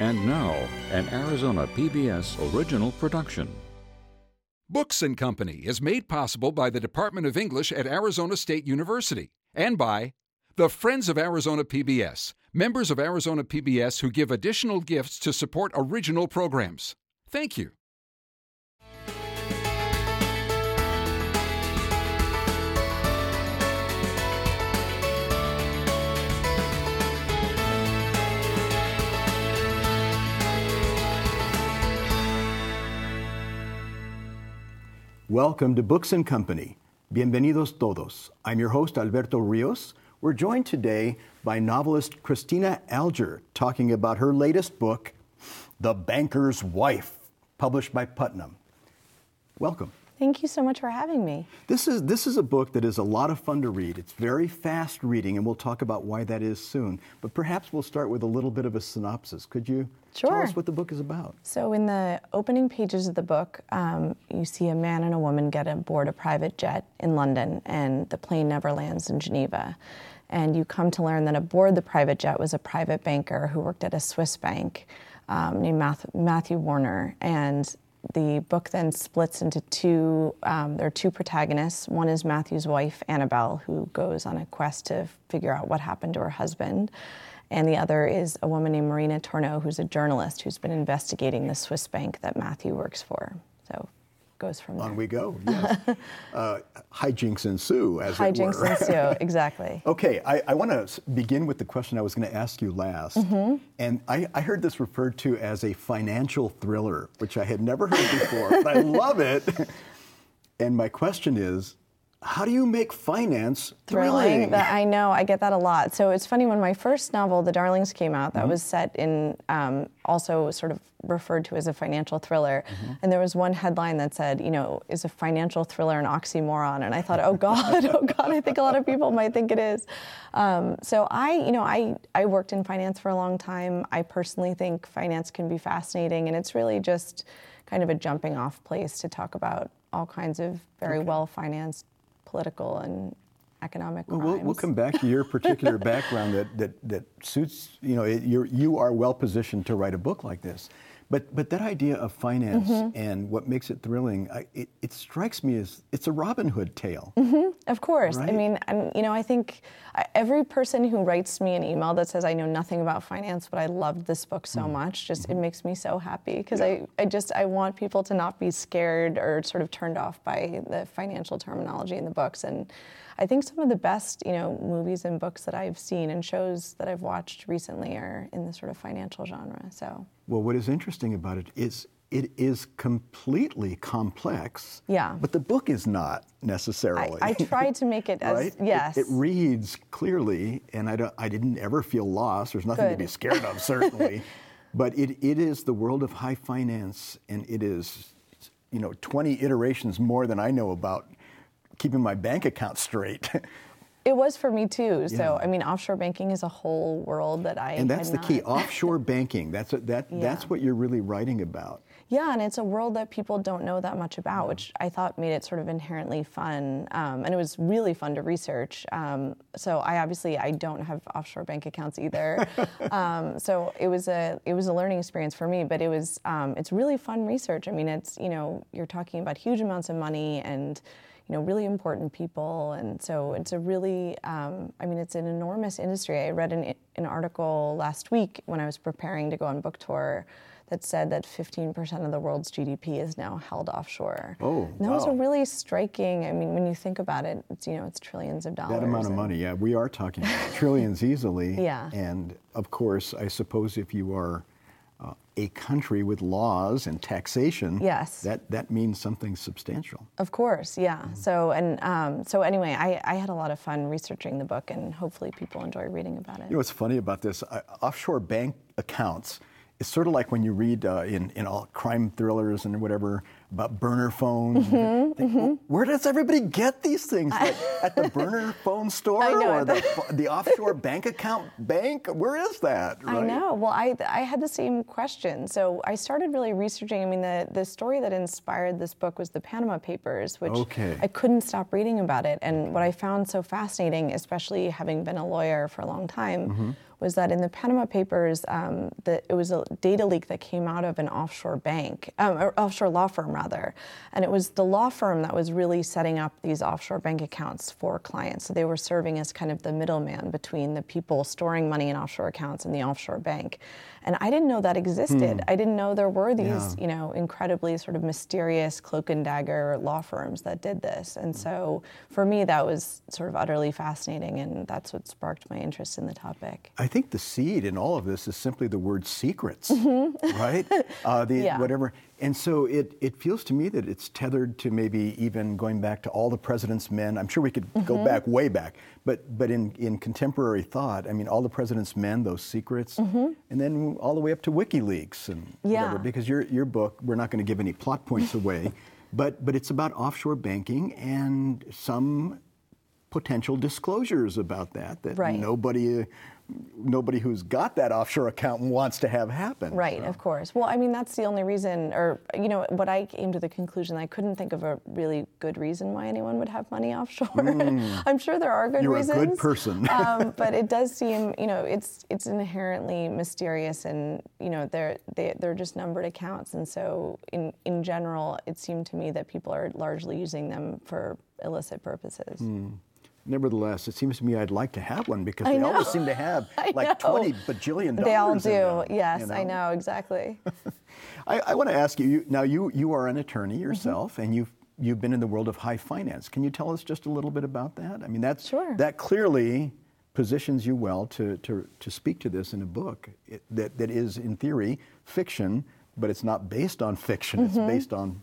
And now, an Arizona PBS original production. Books and Company is made possible by the Department of English at Arizona State University and by the Friends of Arizona PBS, members of Arizona PBS who give additional gifts to support original programs. Thank you. Welcome to Books and Company. Bienvenidos todos. I'm your host, Alberto Rios. We're joined today by novelist Cristina Alger talking about her latest book, The Banker's Wife, published by Putnam. Welcome. Thank you so much for having me. This is, this is a book that is a lot of fun to read. It's very fast reading, and we'll talk about why that is soon. But perhaps we'll start with a little bit of a synopsis. Could you sure. tell us what the book is about? So, in the opening pages of the book, um, you see a man and a woman get aboard a private jet in London, and the plane never lands in Geneva. And you come to learn that aboard the private jet was a private banker who worked at a Swiss bank um, named Matthew Warner. And the book then splits into two. Um, there are two protagonists. One is Matthew's wife, Annabelle, who goes on a quest to figure out what happened to her husband. And the other is a woman named Marina Tourneau, who's a journalist who's been investigating the Swiss bank that Matthew works for. So goes from there. On we go. Yes. uh, hijinks ensue, as hijinks it were. Hijinks ensue, exactly. okay, I, I want to begin with the question I was going to ask you last, mm-hmm. and I, I, heard this referred to as a financial thriller, which I had never heard before, but I love it. And my question is, how do you make finance thrilling? thrilling? I know, I get that a lot. So it's funny when my first novel, The Darlings, came out. That mm-hmm. was set in um, also sort of referred to as a financial thriller, mm-hmm. and there was one headline that said, you know, is a financial thriller an oxymoron? And I thought, oh God, oh God, I think a lot of people might think it is. Um, so I, you know, I I worked in finance for a long time. I personally think finance can be fascinating, and it's really just kind of a jumping off place to talk about all kinds of very okay. well financed political and economic well, we'll, we'll, come back to your particular background that, that, that suits, you know, it, you're, you are well positioned to write a book like this. But, but that idea of finance mm-hmm. and what makes it thrilling, I, it, it, strikes me as it's a Robin Hood tale. Mm-hmm. Of course. Right? I mean, and, you know, I think every person who writes me an email that says, I know nothing about finance, but I loved this book so mm-hmm. much, just it mm-hmm. makes me so happy because yeah. I, I just, I want people to not be scared or sort of turned off by the financial terminology in the books. And I think some of the best, you know, movies and books that I've seen and shows that I've watched recently are in the sort of financial genre. So. Well, what is interesting about it is it is completely complex. Yeah. But the book is not necessarily. I, I tried to make it as right? yes. It, it, reads clearly, and I don't, I didn't ever feel lost. There's nothing Good. to be scared of, certainly. but it, it is the world of high finance, and it is, you know, 20 iterations more than I know about keeping my bank account straight. It was for me too. So yeah. I mean, offshore banking is a whole world that I and that's the not. key. offshore banking. That's a, that. Yeah. That's what you're really writing about. Yeah, and it's a world that people don't know that much about, which I thought made it sort of inherently fun, um, and it was really fun to research. Um, so I obviously I don't have offshore bank accounts either, um, so it was a it was a learning experience for me. But it was um, it's really fun research. I mean, it's you know you're talking about huge amounts of money and you know, really important people. And so it's a really, um, I mean, it's an enormous industry. I read an, an article last week when I was preparing to go on book tour that said that 15% of the world's GDP is now held offshore. Oh, and that wow. was a really striking. I mean, when you think about it, it's you know it's trillions of dollars. That amount of money, yeah, we are talking trillions easily. Yeah. And of course, I suppose if you are uh, a country with laws and taxation, yes, that, that means something substantial. Of course, yeah. Mm-hmm. So and um, so anyway, I, I had a lot of fun researching the book, and hopefully people enjoy reading about it. You know what's funny about this? Uh, offshore bank accounts. It's sort of like when you read uh, in in all crime thrillers and whatever about burner phones. Mm-hmm, think, mm-hmm. Where does everybody get these things? Like, at the burner phone store know, or the, the offshore bank account bank? Where is that? Right? I know. Well, I, I had the same question. So I started really researching. I mean, the, the story that inspired this book was the Panama Papers, which okay. I couldn't stop reading about it. And what I found so fascinating, especially having been a lawyer for a long time, mm-hmm was that in the Panama Papers, um, the, it was a data leak that came out of an offshore bank, um, or offshore law firm rather, and it was the law firm that was really setting up these offshore bank accounts for clients. So they were serving as kind of the middleman between the people storing money in offshore accounts and the offshore bank. And I didn't know that existed. Hmm. I didn't know there were these, yeah. you know, incredibly sort of mysterious cloak and dagger law firms that did this. And so for me, that was sort of utterly fascinating, and that's what sparked my interest in the topic. I think the seed in all of this is simply the word secrets, mm-hmm. right? Uh, the yeah. whatever. And so it, it feels to me that it's tethered to maybe even going back to all the president's men. I'm sure we could mm-hmm. go back way back, but but in, in contemporary thought, I mean, all the president's men, those secrets, mm-hmm. and then all the way up to WikiLeaks and yeah. whatever. Because your your book, we're not going to give any plot points away, but but it's about offshore banking and some potential disclosures about that that right. nobody nobody who's got that offshore account wants to have happen. Right, so. of course. Well, I mean, that's the only reason, or, you know, what I came to the conclusion, I couldn't think of a really good reason why anyone would have money offshore. Mm. I'm sure there are good You're reasons. You're a good person. um, but it does seem, you know, it's it's inherently mysterious and, you know, they're, they, they're just numbered accounts. And so, in, in general, it seemed to me that people are largely using them for illicit purposes. Mm nevertheless, it seems to me I'd like to have one because they always seem to have like 20 bajillion dollars. They all do. Them, yes, you know? I know exactly. I, I want to ask you, you, now. You you are an attorney mm-hmm. yourself, mm-hmm. and you've you've been in the world of high finance. Can you tell us just a little bit about that? I mean, that's sure. that clearly positions you well to to to speak to this in a book it, that that is in theory fiction, but it's not based on fiction. Mm-hmm. It's based on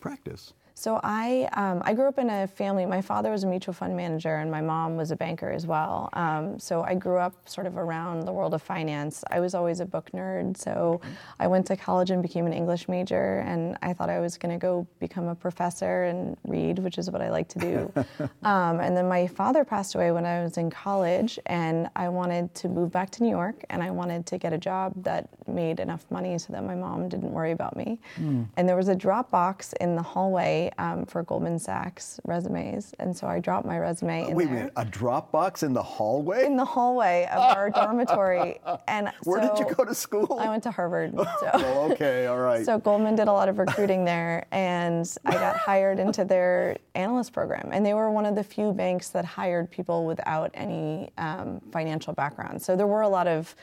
practice. So I, um, I grew up in a family. My father was a mutual fund manager, and my mom was a banker as well. Um, so I grew up sort of around the world of finance. I was always a book nerd, so I went to college and became an English major. And I thought I was going to go become a professor and read, which is what I like to do. um, and then my father passed away when I was in college, and I wanted to move back to New York, and I wanted to get a job that made enough money so that my mom didn't worry about me. Mm. And there was a Dropbox in the hallway um, for Goldman Sachs resumes, and so I dropped my resume in Wait there. a minute, a Dropbox in the hallway? In the hallway of our dormitory. And where so did you go to school? I went to Harvard. So. oh, okay, all right. So Goldman did a lot of recruiting there, and I got hired into their analyst program, and they were one of the few banks that hired people without any um, financial background. So there were a lot of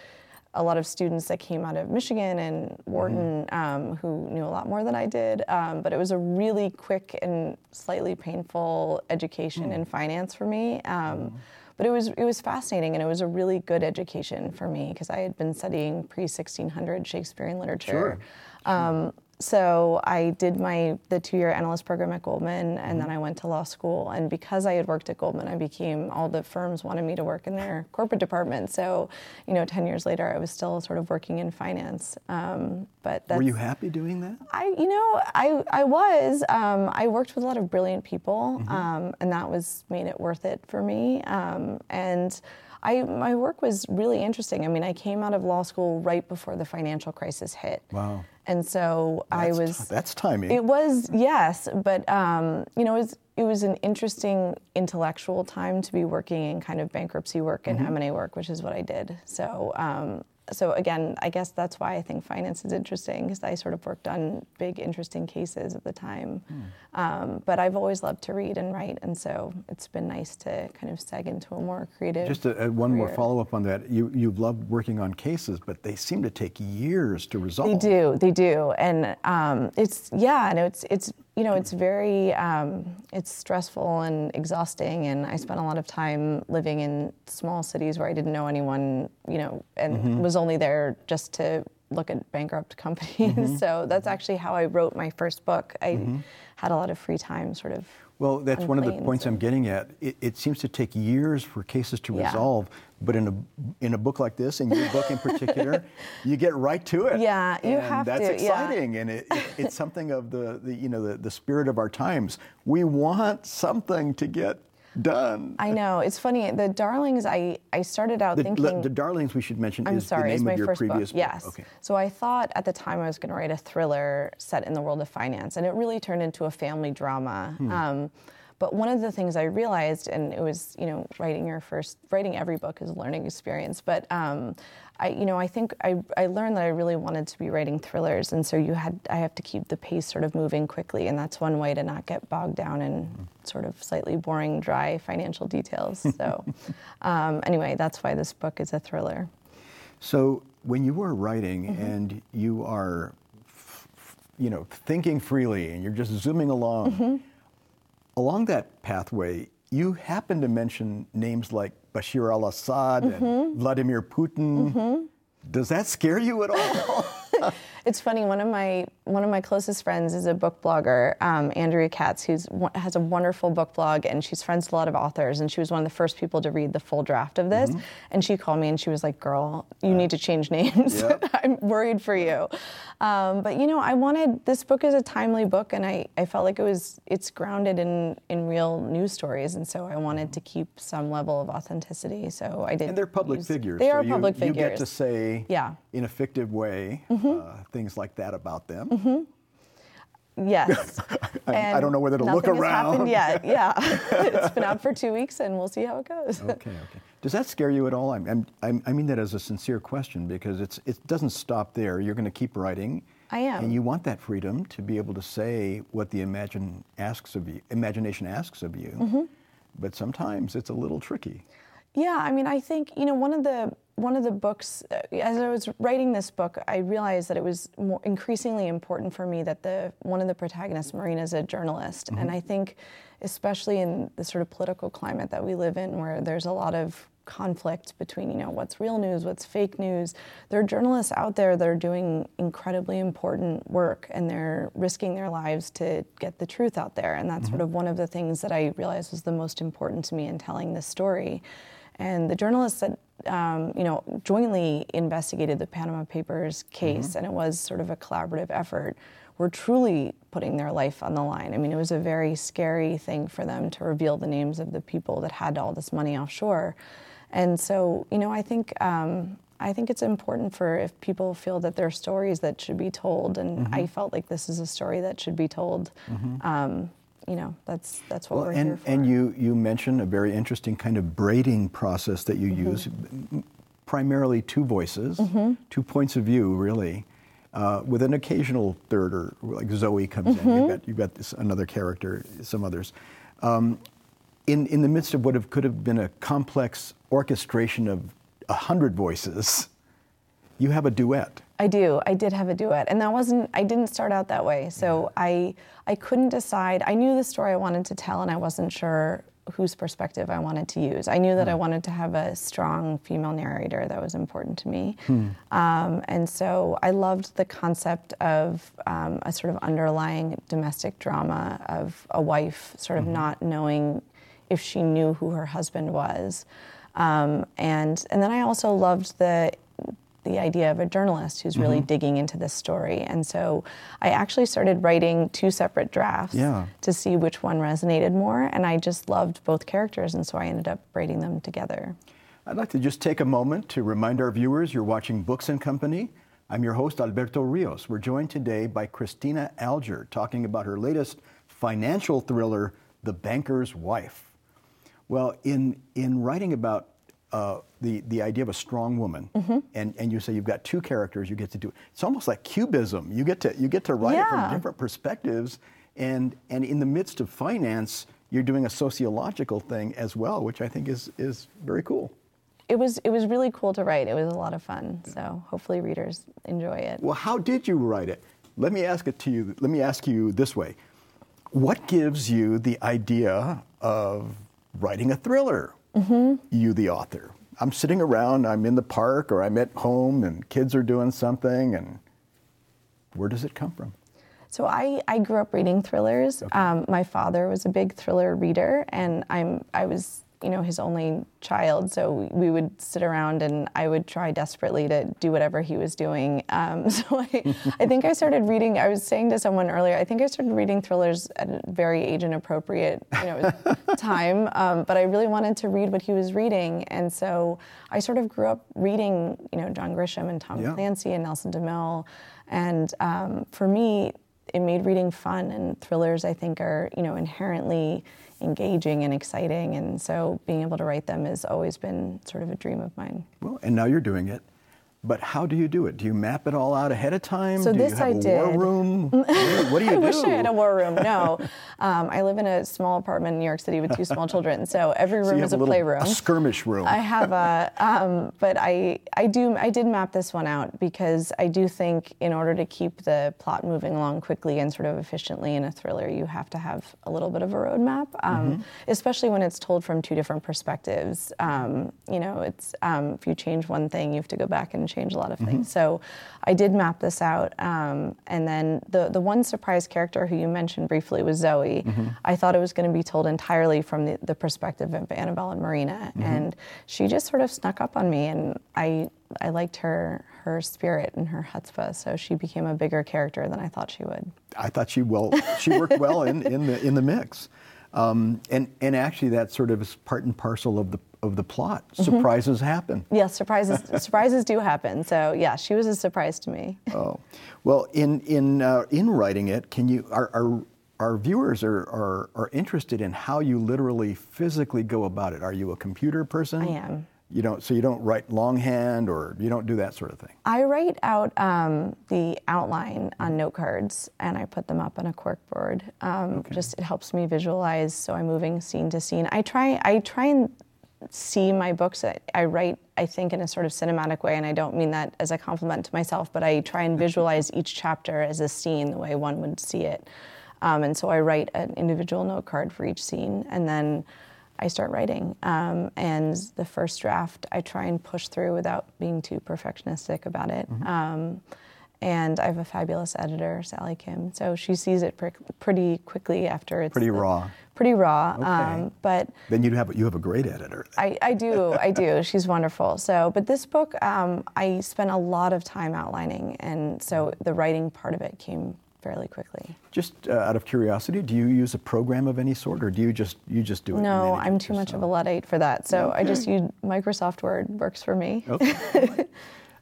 a lot of students that came out of Michigan and Wharton mm-hmm. um, who knew a lot more than I did. Um, but it was a really quick and slightly painful education mm. in finance for me. Um, mm. But it was it was fascinating and it was a really good education for me because I had been studying pre 1600 Shakespearean literature. Sure. Um, so I did my the two-year analyst program at Goldman, and mm-hmm. then I went to law school. And because I had worked at Goldman, I became all the firms wanted me to work in their corporate department. So, you know, ten years later, I was still sort of working in finance. Um, but were you happy doing that? I, you know, I I was. Um, I worked with a lot of brilliant people, mm-hmm. um, and that was made it worth it for me. Um, and I, my work was really interesting. I mean, I came out of law school right before the financial crisis hit. Wow. And so that's I was. That's timing. It was, yes. But, um, you know, it was, it was an interesting intellectual time to be working in kind of bankruptcy work and mm-hmm. M&A work, which is what I did. So um, so again, I guess that's why I think finance is interesting because I sort of worked on big, interesting cases at the time. Mm. Um, but I've always loved to read and write, and so it's been nice to kind of seg into a more creative. Just a, a one career. more follow up on that. You you've loved working on cases, but they seem to take years to resolve. They do, they do, and um, it's yeah, and it's it's you know, it's very, um, it's stressful and exhausting. And I spent a lot of time living in small cities where I didn't know anyone, you know, and mm-hmm. was only there just to look at bankrupt companies. Mm-hmm. So that's actually how I wrote my first book. I mm-hmm. had a lot of free time, sort of. Well, that's one of the points so. I'm getting at. It, it, seems to take years for cases to yeah. resolve, But in a in a book like this, and your book in particular, you get right to it. Yeah, you and have that's to, yeah. That's exciting, and it, it, it's something of the, the you know the, the spirit of our times. We want something to get done. I know. It's funny. The Darlings, I, I started out The, thinking. the Darlings, we should mention, I'm is sorry, the name my of your first previous book. Yes. Okay. So I thought at the time I was going to write a thriller set in the world of finance, and it really turned into a family drama. Hmm. Um, but one of the things I realized, and it was, you know, writing your first, writing every book is a learning experience. But um, I, you know, I think I, I learned that I really wanted to be writing thrillers, and so you had, I have to keep the pace sort of moving quickly, and that's one way to not get bogged down in sort of slightly boring, dry financial details. So, um, anyway, that's why this book is a thriller. So when you are writing Mm-hmm. and you are, you know, thinking freely and you're just zooming along, Mm-hmm. Along that pathway, you happen to mention names like Bashir al-Assad and Mm-hmm. Vladimir Putin. Does that scare you at all? It's funny. One of my one of my closest friends is a book blogger, um, Andrea Katz, who has a wonderful book blog, and she's friends with a lot of authors. And she was one of the first people to read the full draft of this. And she called me and she was like, "Girl, you need to change names. Yeah. I'm worried for you." Um, but you know, I wanted this book is a timely book, and I, I felt like it was it's grounded in in real news stories, and so I wanted to keep some level of authenticity. So I did. and they're public use- figures. They so are you, public You figures. get to say, Yeah. In a fictive way, uh, things like that about them. Mm-hmm. Yes. I- I don't know whether to look nothing around. happened yet. Yeah. it's been out for two weeks, and we'll see how it goes. Okay, okay. Does that scare you at all? I'm, I'm, I'm, I mean that as a sincere question because it's, it doesn't stop there. You're going to keep writing. I am. And you want that freedom to be able to say what the imagine asks of you, imagination asks of you. Mm-hmm. But sometimes it's a little tricky. Yeah, I mean, I think you know one of the one of the books. Uh, as I was writing this book, I realized that it was more increasingly important for me that the one of the protagonists, Marina, is a journalist, and I think, especially in the sort of political climate that we live in, where there's a lot of conflict between you know what's real news, what's fake news. There are journalists out there that are doing incredibly important work, and they're risking their lives to get the truth out there, and that's sort of one of the things that I realized was the most important to me in telling this story. And the journalists that um, you know jointly investigated the Panama Papers case, and it was sort of a collaborative effort, were truly putting their life on the line. I mean, it was a very scary thing for them to reveal the names of the people that had all this money offshore. And so, you know, I think um, I think it's important for if people feel that there are stories that should be told, and I felt like this is a story that should be told. Um, you know, that's that's what Well, we're here and, for. and you, you mentioned a very interesting kind of braiding process that you Mm-hmm. use, primarily two voices, Mm-hmm. two points of view, really, uh, with an occasional third, or like Zoe comes in. Mm-hmm. You've got, you've got this, another character, some others. Um, in, in the midst of what have, could have been a complex orchestration of a hundred voices, you have a duet. I do. I did have a duet, and that wasn't. I didn't start out that way. So I, I couldn't decide. I knew the story I wanted to tell, and I wasn't sure whose perspective I wanted to use. I knew that I wanted to have a strong female narrator. That was important to me, um, and so I loved the concept of um, a sort of underlying domestic drama of a wife sort of not knowing if she knew who her husband was. Um, and and then I also loved the the idea of a journalist who's really mm-hmm. digging into this story. And so I actually started writing two separate drafts Yeah. to see which one resonated more. And I just loved both characters, and so I ended up writing them together. I'd like to just take a moment to remind our viewers you're watching Books and Company. I'm your host, Alberto Rios. We're joined today by Cristina Alger talking about her latest financial thriller, The Banker's Wife. Well, in, in writing about uh, the, the idea of a strong woman, Mm-hmm. and, and you say you've got two characters, you get to do it. It's almost like cubism. You get to, you get to write it from different perspectives, and, and in the midst of finance, you're doing a sociological thing as well, which I think is, is very cool. It was it was really cool to write. It was a lot of fun. So hopefully readers enjoy it. Well, how did you write it? Let me ask it to you. Let me ask you this way: What gives you the idea of writing a thriller? You, the author. I'm sitting around. I'm in the park, or I'm at home, and kids are doing something. And where does it come from? So I, I grew up reading thrillers. Um, my father was a big thriller reader, and I'm I was you know, his only child, so we would sit around and I would try desperately to do whatever he was doing. Um, so I, I think I started reading. I was saying to someone earlier, I think I started reading thrillers at a very age inappropriate, you know, time. Um, but I really wanted to read what he was reading, and so I sort of grew up reading, you know, John Grisham and Tom Yeah. Clancy and Nelson DeMille, and um, for me, it made reading fun. And thrillers, I think, are you know inherently engaging and exciting, and so being able to write them has always been sort of a dream of mine. Well, and now you're doing it. But how do you do it? Do you map it all out ahead of time? So do this you have I a war room? what do you, do I wish I had a war room. No, um, I live in a small apartment in New York City with two small children, so every So room you is a little playroom. a skirmish room. I have a, um, but I, I do, I did map this one out because I do think in order to keep the plot moving along quickly and sort of efficiently in a thriller, you have to have a little bit of a roadmap, um, Mm-hmm. especially when it's told from two different perspectives. Um, you know, it's um, if you change one thing, you have to go back and change a lot of Mm-hmm. things. So I did map this out, um, and then the the one surprise character who you mentioned briefly was Zoe. Mm-hmm. I thought it was going to be told entirely from the, the perspective of Annabelle and Marina, Mm-hmm. and she just sort of snuck up on me, and I I liked her her spirit and her chutzpah, so she became a bigger character than I thought she would. I thought she well she worked well in, in the in the mix, um, and and actually that sort of is part and parcel of the of the plot. Mm-hmm. Surprises happen. Yes, surprises surprises do happen. So yeah, she was a surprise to me. Oh, well, in in uh, in writing it, can you our our, our viewers are, are are interested in how you literally physically go about it. Are you a computer person? I am. You don't so you don't write longhand or you don't do that sort of thing. I write out um, the outline on note cards and I put them up on a cork board. Um, Just it helps me visualize, so I'm moving scene to scene. I try I try and see my books. I, I write I think in a sort of cinematic way, and I don't mean that as a compliment to myself, but I try and visualize each chapter as a scene the way one would see it. Um, and so I write an individual note card for each scene, and then I start writing. Um, and the first draft, I try and push through without being too perfectionistic about it. Um, and I have a fabulous editor, Sally Kim. So she sees it pre- pretty quickly after it's Pretty the- raw. Pretty raw. Okay. Um, but Then you have you have a great editor. I, I do, I do. She's wonderful. So, but this book, um, I spent a lot of time outlining, and so the writing part of it came fairly quickly. Just uh, out of curiosity, do you use a program of any sort, or do you just you just do it? No, I'm too much of a luddite for that. So I just use Microsoft Word. Works for me. Okay.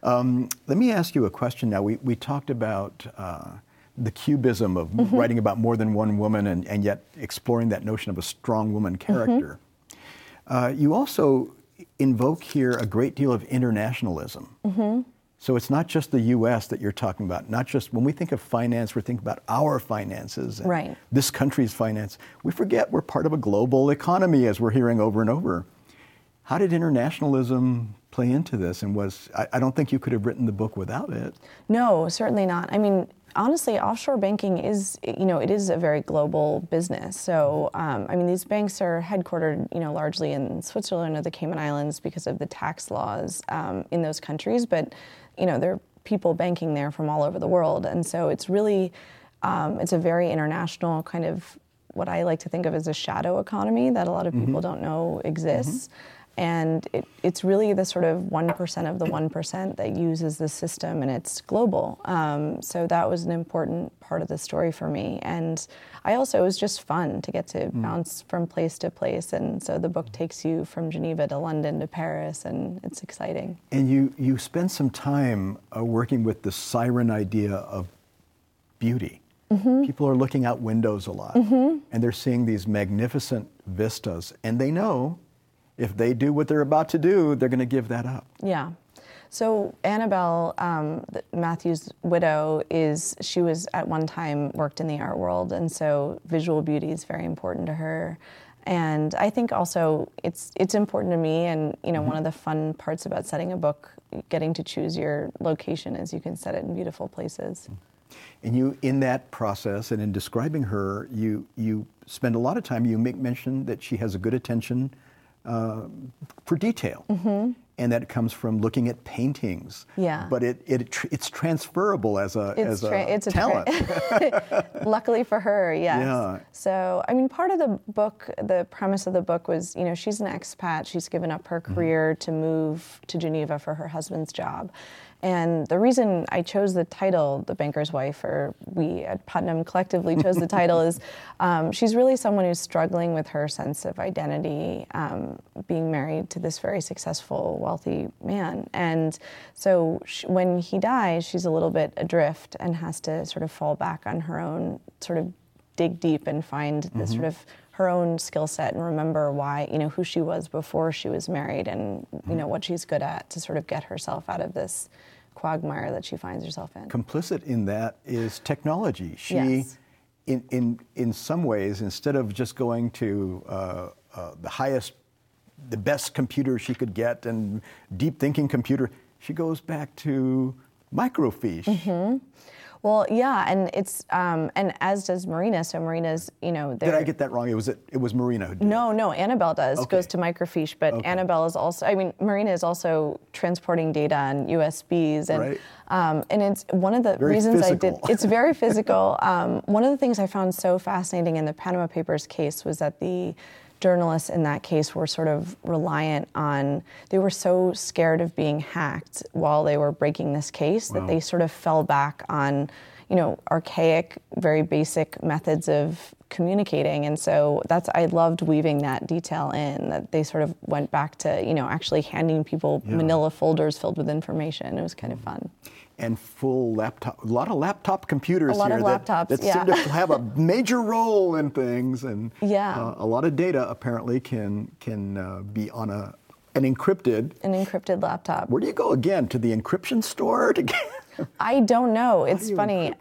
um, let me ask you a question now. We, we talked about uh, the cubism of Mm-hmm. writing about more than one woman and, and yet exploring that notion of a strong woman Mm-hmm. character. Uh, you also invoke here a great deal of internationalism. Mm-hmm. So it's not just the U.S. that you're talking about. Not just when we think of finance, we're thinking about our finances, and Right. This country's finance. We forget we're part of a global economy, as we're hearing over and over. How did internationalism play into this? And was I, I don't think you could have written the book without it. No, certainly not. I mean, honestly, offshore banking is, you know, it is a very global business. So, um, I mean, these banks are headquartered, you know, largely in Switzerland or the Cayman Islands because of the tax laws um, in those countries. But, you know, there are people banking there from all over the world, and so it's really, um, it's a very international kind of what I like to think of as a shadow economy that a lot of people don't know exists. And it, it's really the sort of 1% of the 1% that uses the system, and it's global. Um, so that was an important part of the story for me. And I also, it was just fun to get to bounce from place to place. And so the book takes you from Geneva to London to Paris, and it's exciting. And you you spend some time uh, working with the siren idea of beauty. Mm-hmm. People are looking out windows a lot, and they're seeing these magnificent vistas, and they know if they do what they're about to do, they're going to give that up. Yeah. So Annabelle, um, Matthew's widow, is she was at one time worked in the art world, and so visual beauty is very important to her. And I think also it's it's important to me, and you know, one of the fun parts about setting a book, getting to choose your location, is you can set it in beautiful places. And you, in that process and in describing her, you, you spend a lot of time, you make mention that she has a good attention uh, for detail. and that comes from looking at paintings. Yeah. But it, it it's transferable as a It's as a tra- it's a tra- talent. Luckily for her, yes. Yeah. So, I mean, part of the book, the premise of the book was, you know, she's an expat. She's given up her career to move to Geneva for her husband's job. And the reason I chose the title, The Banker's Wife, or we at Putnam collectively chose the title, is um, she's really someone who's struggling with her sense of identity, um, being married to this very successful, wealthy man. And so sh- when he dies, she's a little bit adrift and has to sort of fall back on her own, sort of dig deep and find the sort of her own skill set and remember why you know who she was before she was married and you know what she's good at to sort of get herself out of this quagmire that she finds herself in. Complicit in that is technology. She, Yes. in, in, in some ways, instead of just going to uh, uh, the highest, the best computer she could get and deep thinking computer, she goes back to microfiche. Mm-hmm. Well, yeah, and it's um, and as does Marina. So Marina's, you know, Did I get that wrong? It was it, it was Marina who did it. No, no, Annabelle does Okay. goes to microfiche, but Okay. Annabelle is also. I mean, Marina is also transporting data on USBs, and Right. um, and it's one of the Very reasons I did. It's very physical. Um, one of the things I found so fascinating in the Panama Papers case was that the journalists in that case were sort of reliant on. They were so scared of being hacked while they were breaking this case that they sort of fell back on you know, archaic, very basic methods of communicating. And so that's I loved weaving that detail in that they sort of went back to, you know, actually handing people manila folders filled with information. It was kind of mm. fun. And full laptop, a lot of laptop computers here that, laptops, that yeah. seem to have a major role in things, and Yeah. uh, a lot of data apparently can can uh, be on a an encrypted. An encrypted laptop. Where do you go again? To the encryption store to get? I don't know. It's funny.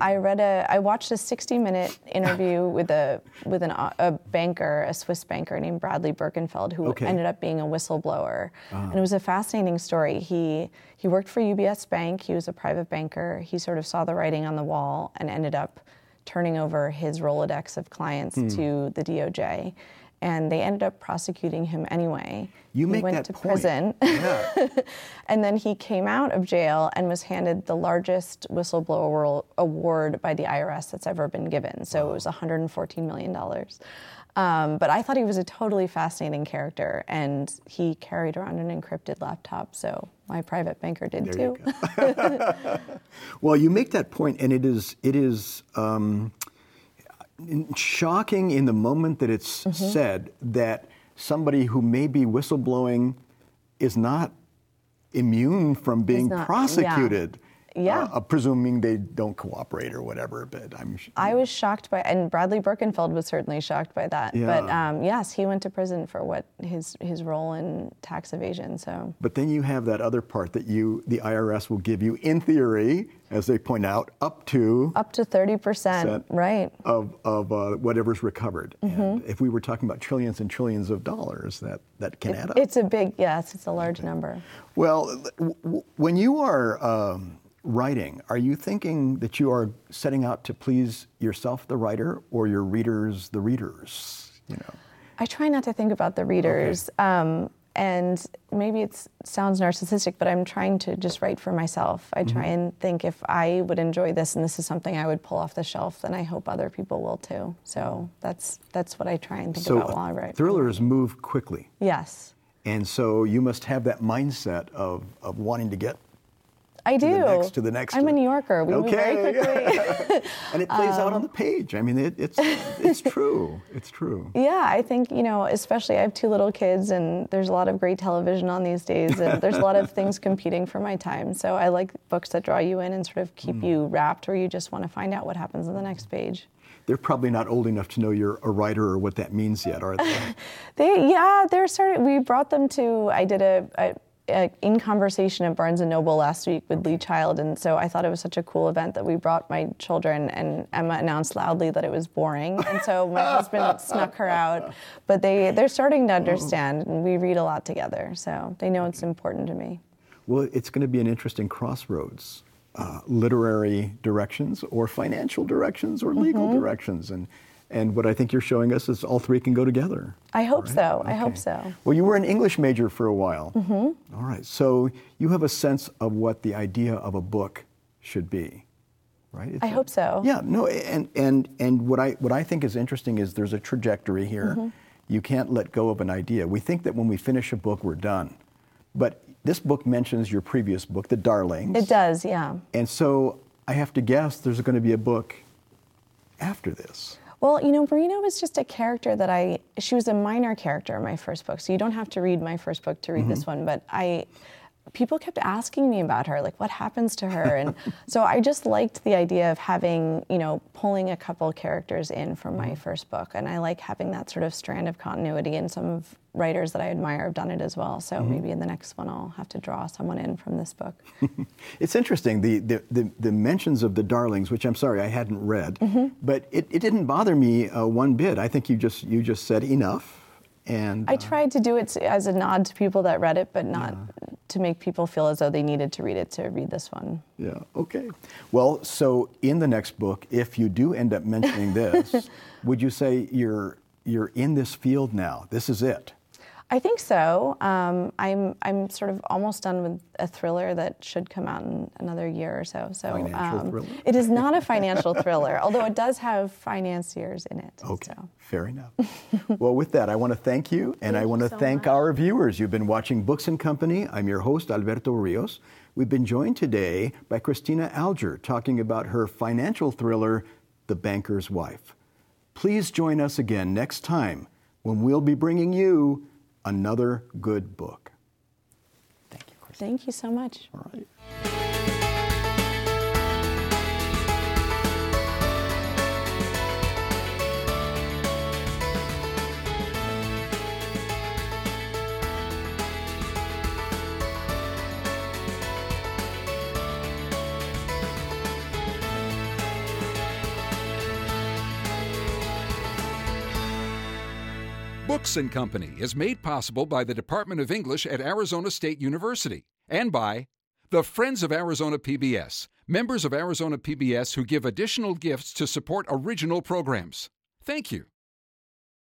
I read a. I watched a 60-minute interview with a with an, a banker, a Swiss banker named Bradley Birkenfeld, who Okay. ended up being a whistleblower, Ah. and it was a fascinating story. He he worked for UBS Bank. He was a private banker. He sort of saw the writing on the wall and ended up turning over his Rolodex of clients Hmm. to the DOJ. And they ended up prosecuting him anyway. You he make went that to point. prison. Yeah. And then he came out of jail and was handed the largest whistleblower award by the IRS that's ever been given. So it was $114 million. Um, but I thought he was a totally fascinating character, and he carried around an encrypted laptop. So my private banker did There too. you well, you make that point, and it is it is um, shocking in the moment that it's Mm-hmm. said that somebody who may be whistleblowing is not immune from being not- prosecuted. Yeah. Uh, presuming they don't cooperate or whatever. But I'm. I was shocked by, and Bradley Birkenfeld was certainly shocked by that. But um, yes, he went to prison for what his his role in tax evasion. So But then you have that other part that you, the IRS, will give you, in theory, as they point out, up to up to thirty percent, right? of, of uh, whatever's recovered. Mm-hmm. And if we were talking about trillions and trillions of dollars, that, that can add up. It's a big yes. It's a large number. well, w- w- when you are um, writing, are you thinking that you are setting out to please yourself, the writer, or your readers, the readers? You know. I try not to think about the readers. Um, and maybe it sounds narcissistic, but I'm trying to just write for myself. I try Mm-hmm. and think if I would enjoy this and this is something I would pull off the shelf, then I hope other people will too. So that's that's what I try and think So about while I write. thrillers move quickly. Yes, And so you must have that mindset of, of wanting to get I to do. the next, to the next. I'm a New Yorker. We move very Okay. quickly. and it plays out Um, on the page. I mean, it, it's it's true. It's true. Yeah, I think, you know, especially I have two little kids and there's a lot of great television on these days and there's a lot of things competing for my time. So I like books that draw you in and sort of keep Mm. you wrapped where you just want to find out what happens on the next page. They're probably not old enough to know you're a writer or what that means yet, are they? They, yeah, they're starting. We brought them to. I did a, a, a in conversation at Barnes and Noble last week with Lee Child, and so I thought it was such a cool event that we brought my children. And Emma announced loudly that it was boring, and so my husband snuck her out. But they they're starting to understand, and we read a lot together, so they know it's important to me. well, it's going to be an interesting crossroads. Uh, literary directions or financial directions or legal Mm-hmm. directions and And what I think you're showing us is all three can go together. I hope right? so. I hope so. Well, you were an English major for a while. Mm-hmm. All right. So you have a sense of what the idea of a book should be, right? It's I a, hope so. Yeah. No. And and and what I what I think is interesting is there's a trajectory here. Mm-hmm. You can't let go of an idea. We think that when we finish a book, we're done, but this book mentions your previous book, The Darlings. It does. Yeah. And so I have to guess there's going to be a book after this. Well, you know, Marina was just a character that I, she was a minor character in my first book. So you don't have to read my first book to read mm-hmm. this one, but I, people kept asking me about her, like what happens to her, and so I just liked the idea of having, you know, pulling a couple characters in from my mm-hmm. first book, and I like having that sort of strand of continuity. And some of writers that I admire have done it as well. So mm-hmm. maybe in the next one I'll have to draw someone in from this book. it's interesting the, the, the the mentions of the darlings, which I'm sorry I hadn't read, mm-hmm. but it, it didn't bother me uh, one bit. I think you just you just said enough. And, uh, I tried to do it as a nod to people that read it, but not yeah to make people feel as though they needed to read it to read this one. Yeah, okay. Well, so in the next book, if you do end up mentioning this, would you say you're you're in this field now? This is it. I think so. Um, I'm I'm sort of almost done with a thriller that should come out in another year or so. So um, it is not a financial thriller, although it does have financiers in it. Okay, so. fair enough. well, with that, I want to thank you, and thank I want to so thank much. our viewers. You've been watching Books and Company. I'm your host Alberto Rios. We've been joined today by Cristina Alger talking about her financial thriller, The Banker's Wife. Please join us again next time when we'll be bringing you another good book. Thank you, Chris. Thank you so much. All right. Books and Company is made possible by the Department of English at Arizona State University and by the Friends of Arizona PBS, members of Arizona PBS who give additional gifts to support original programs. Thank you.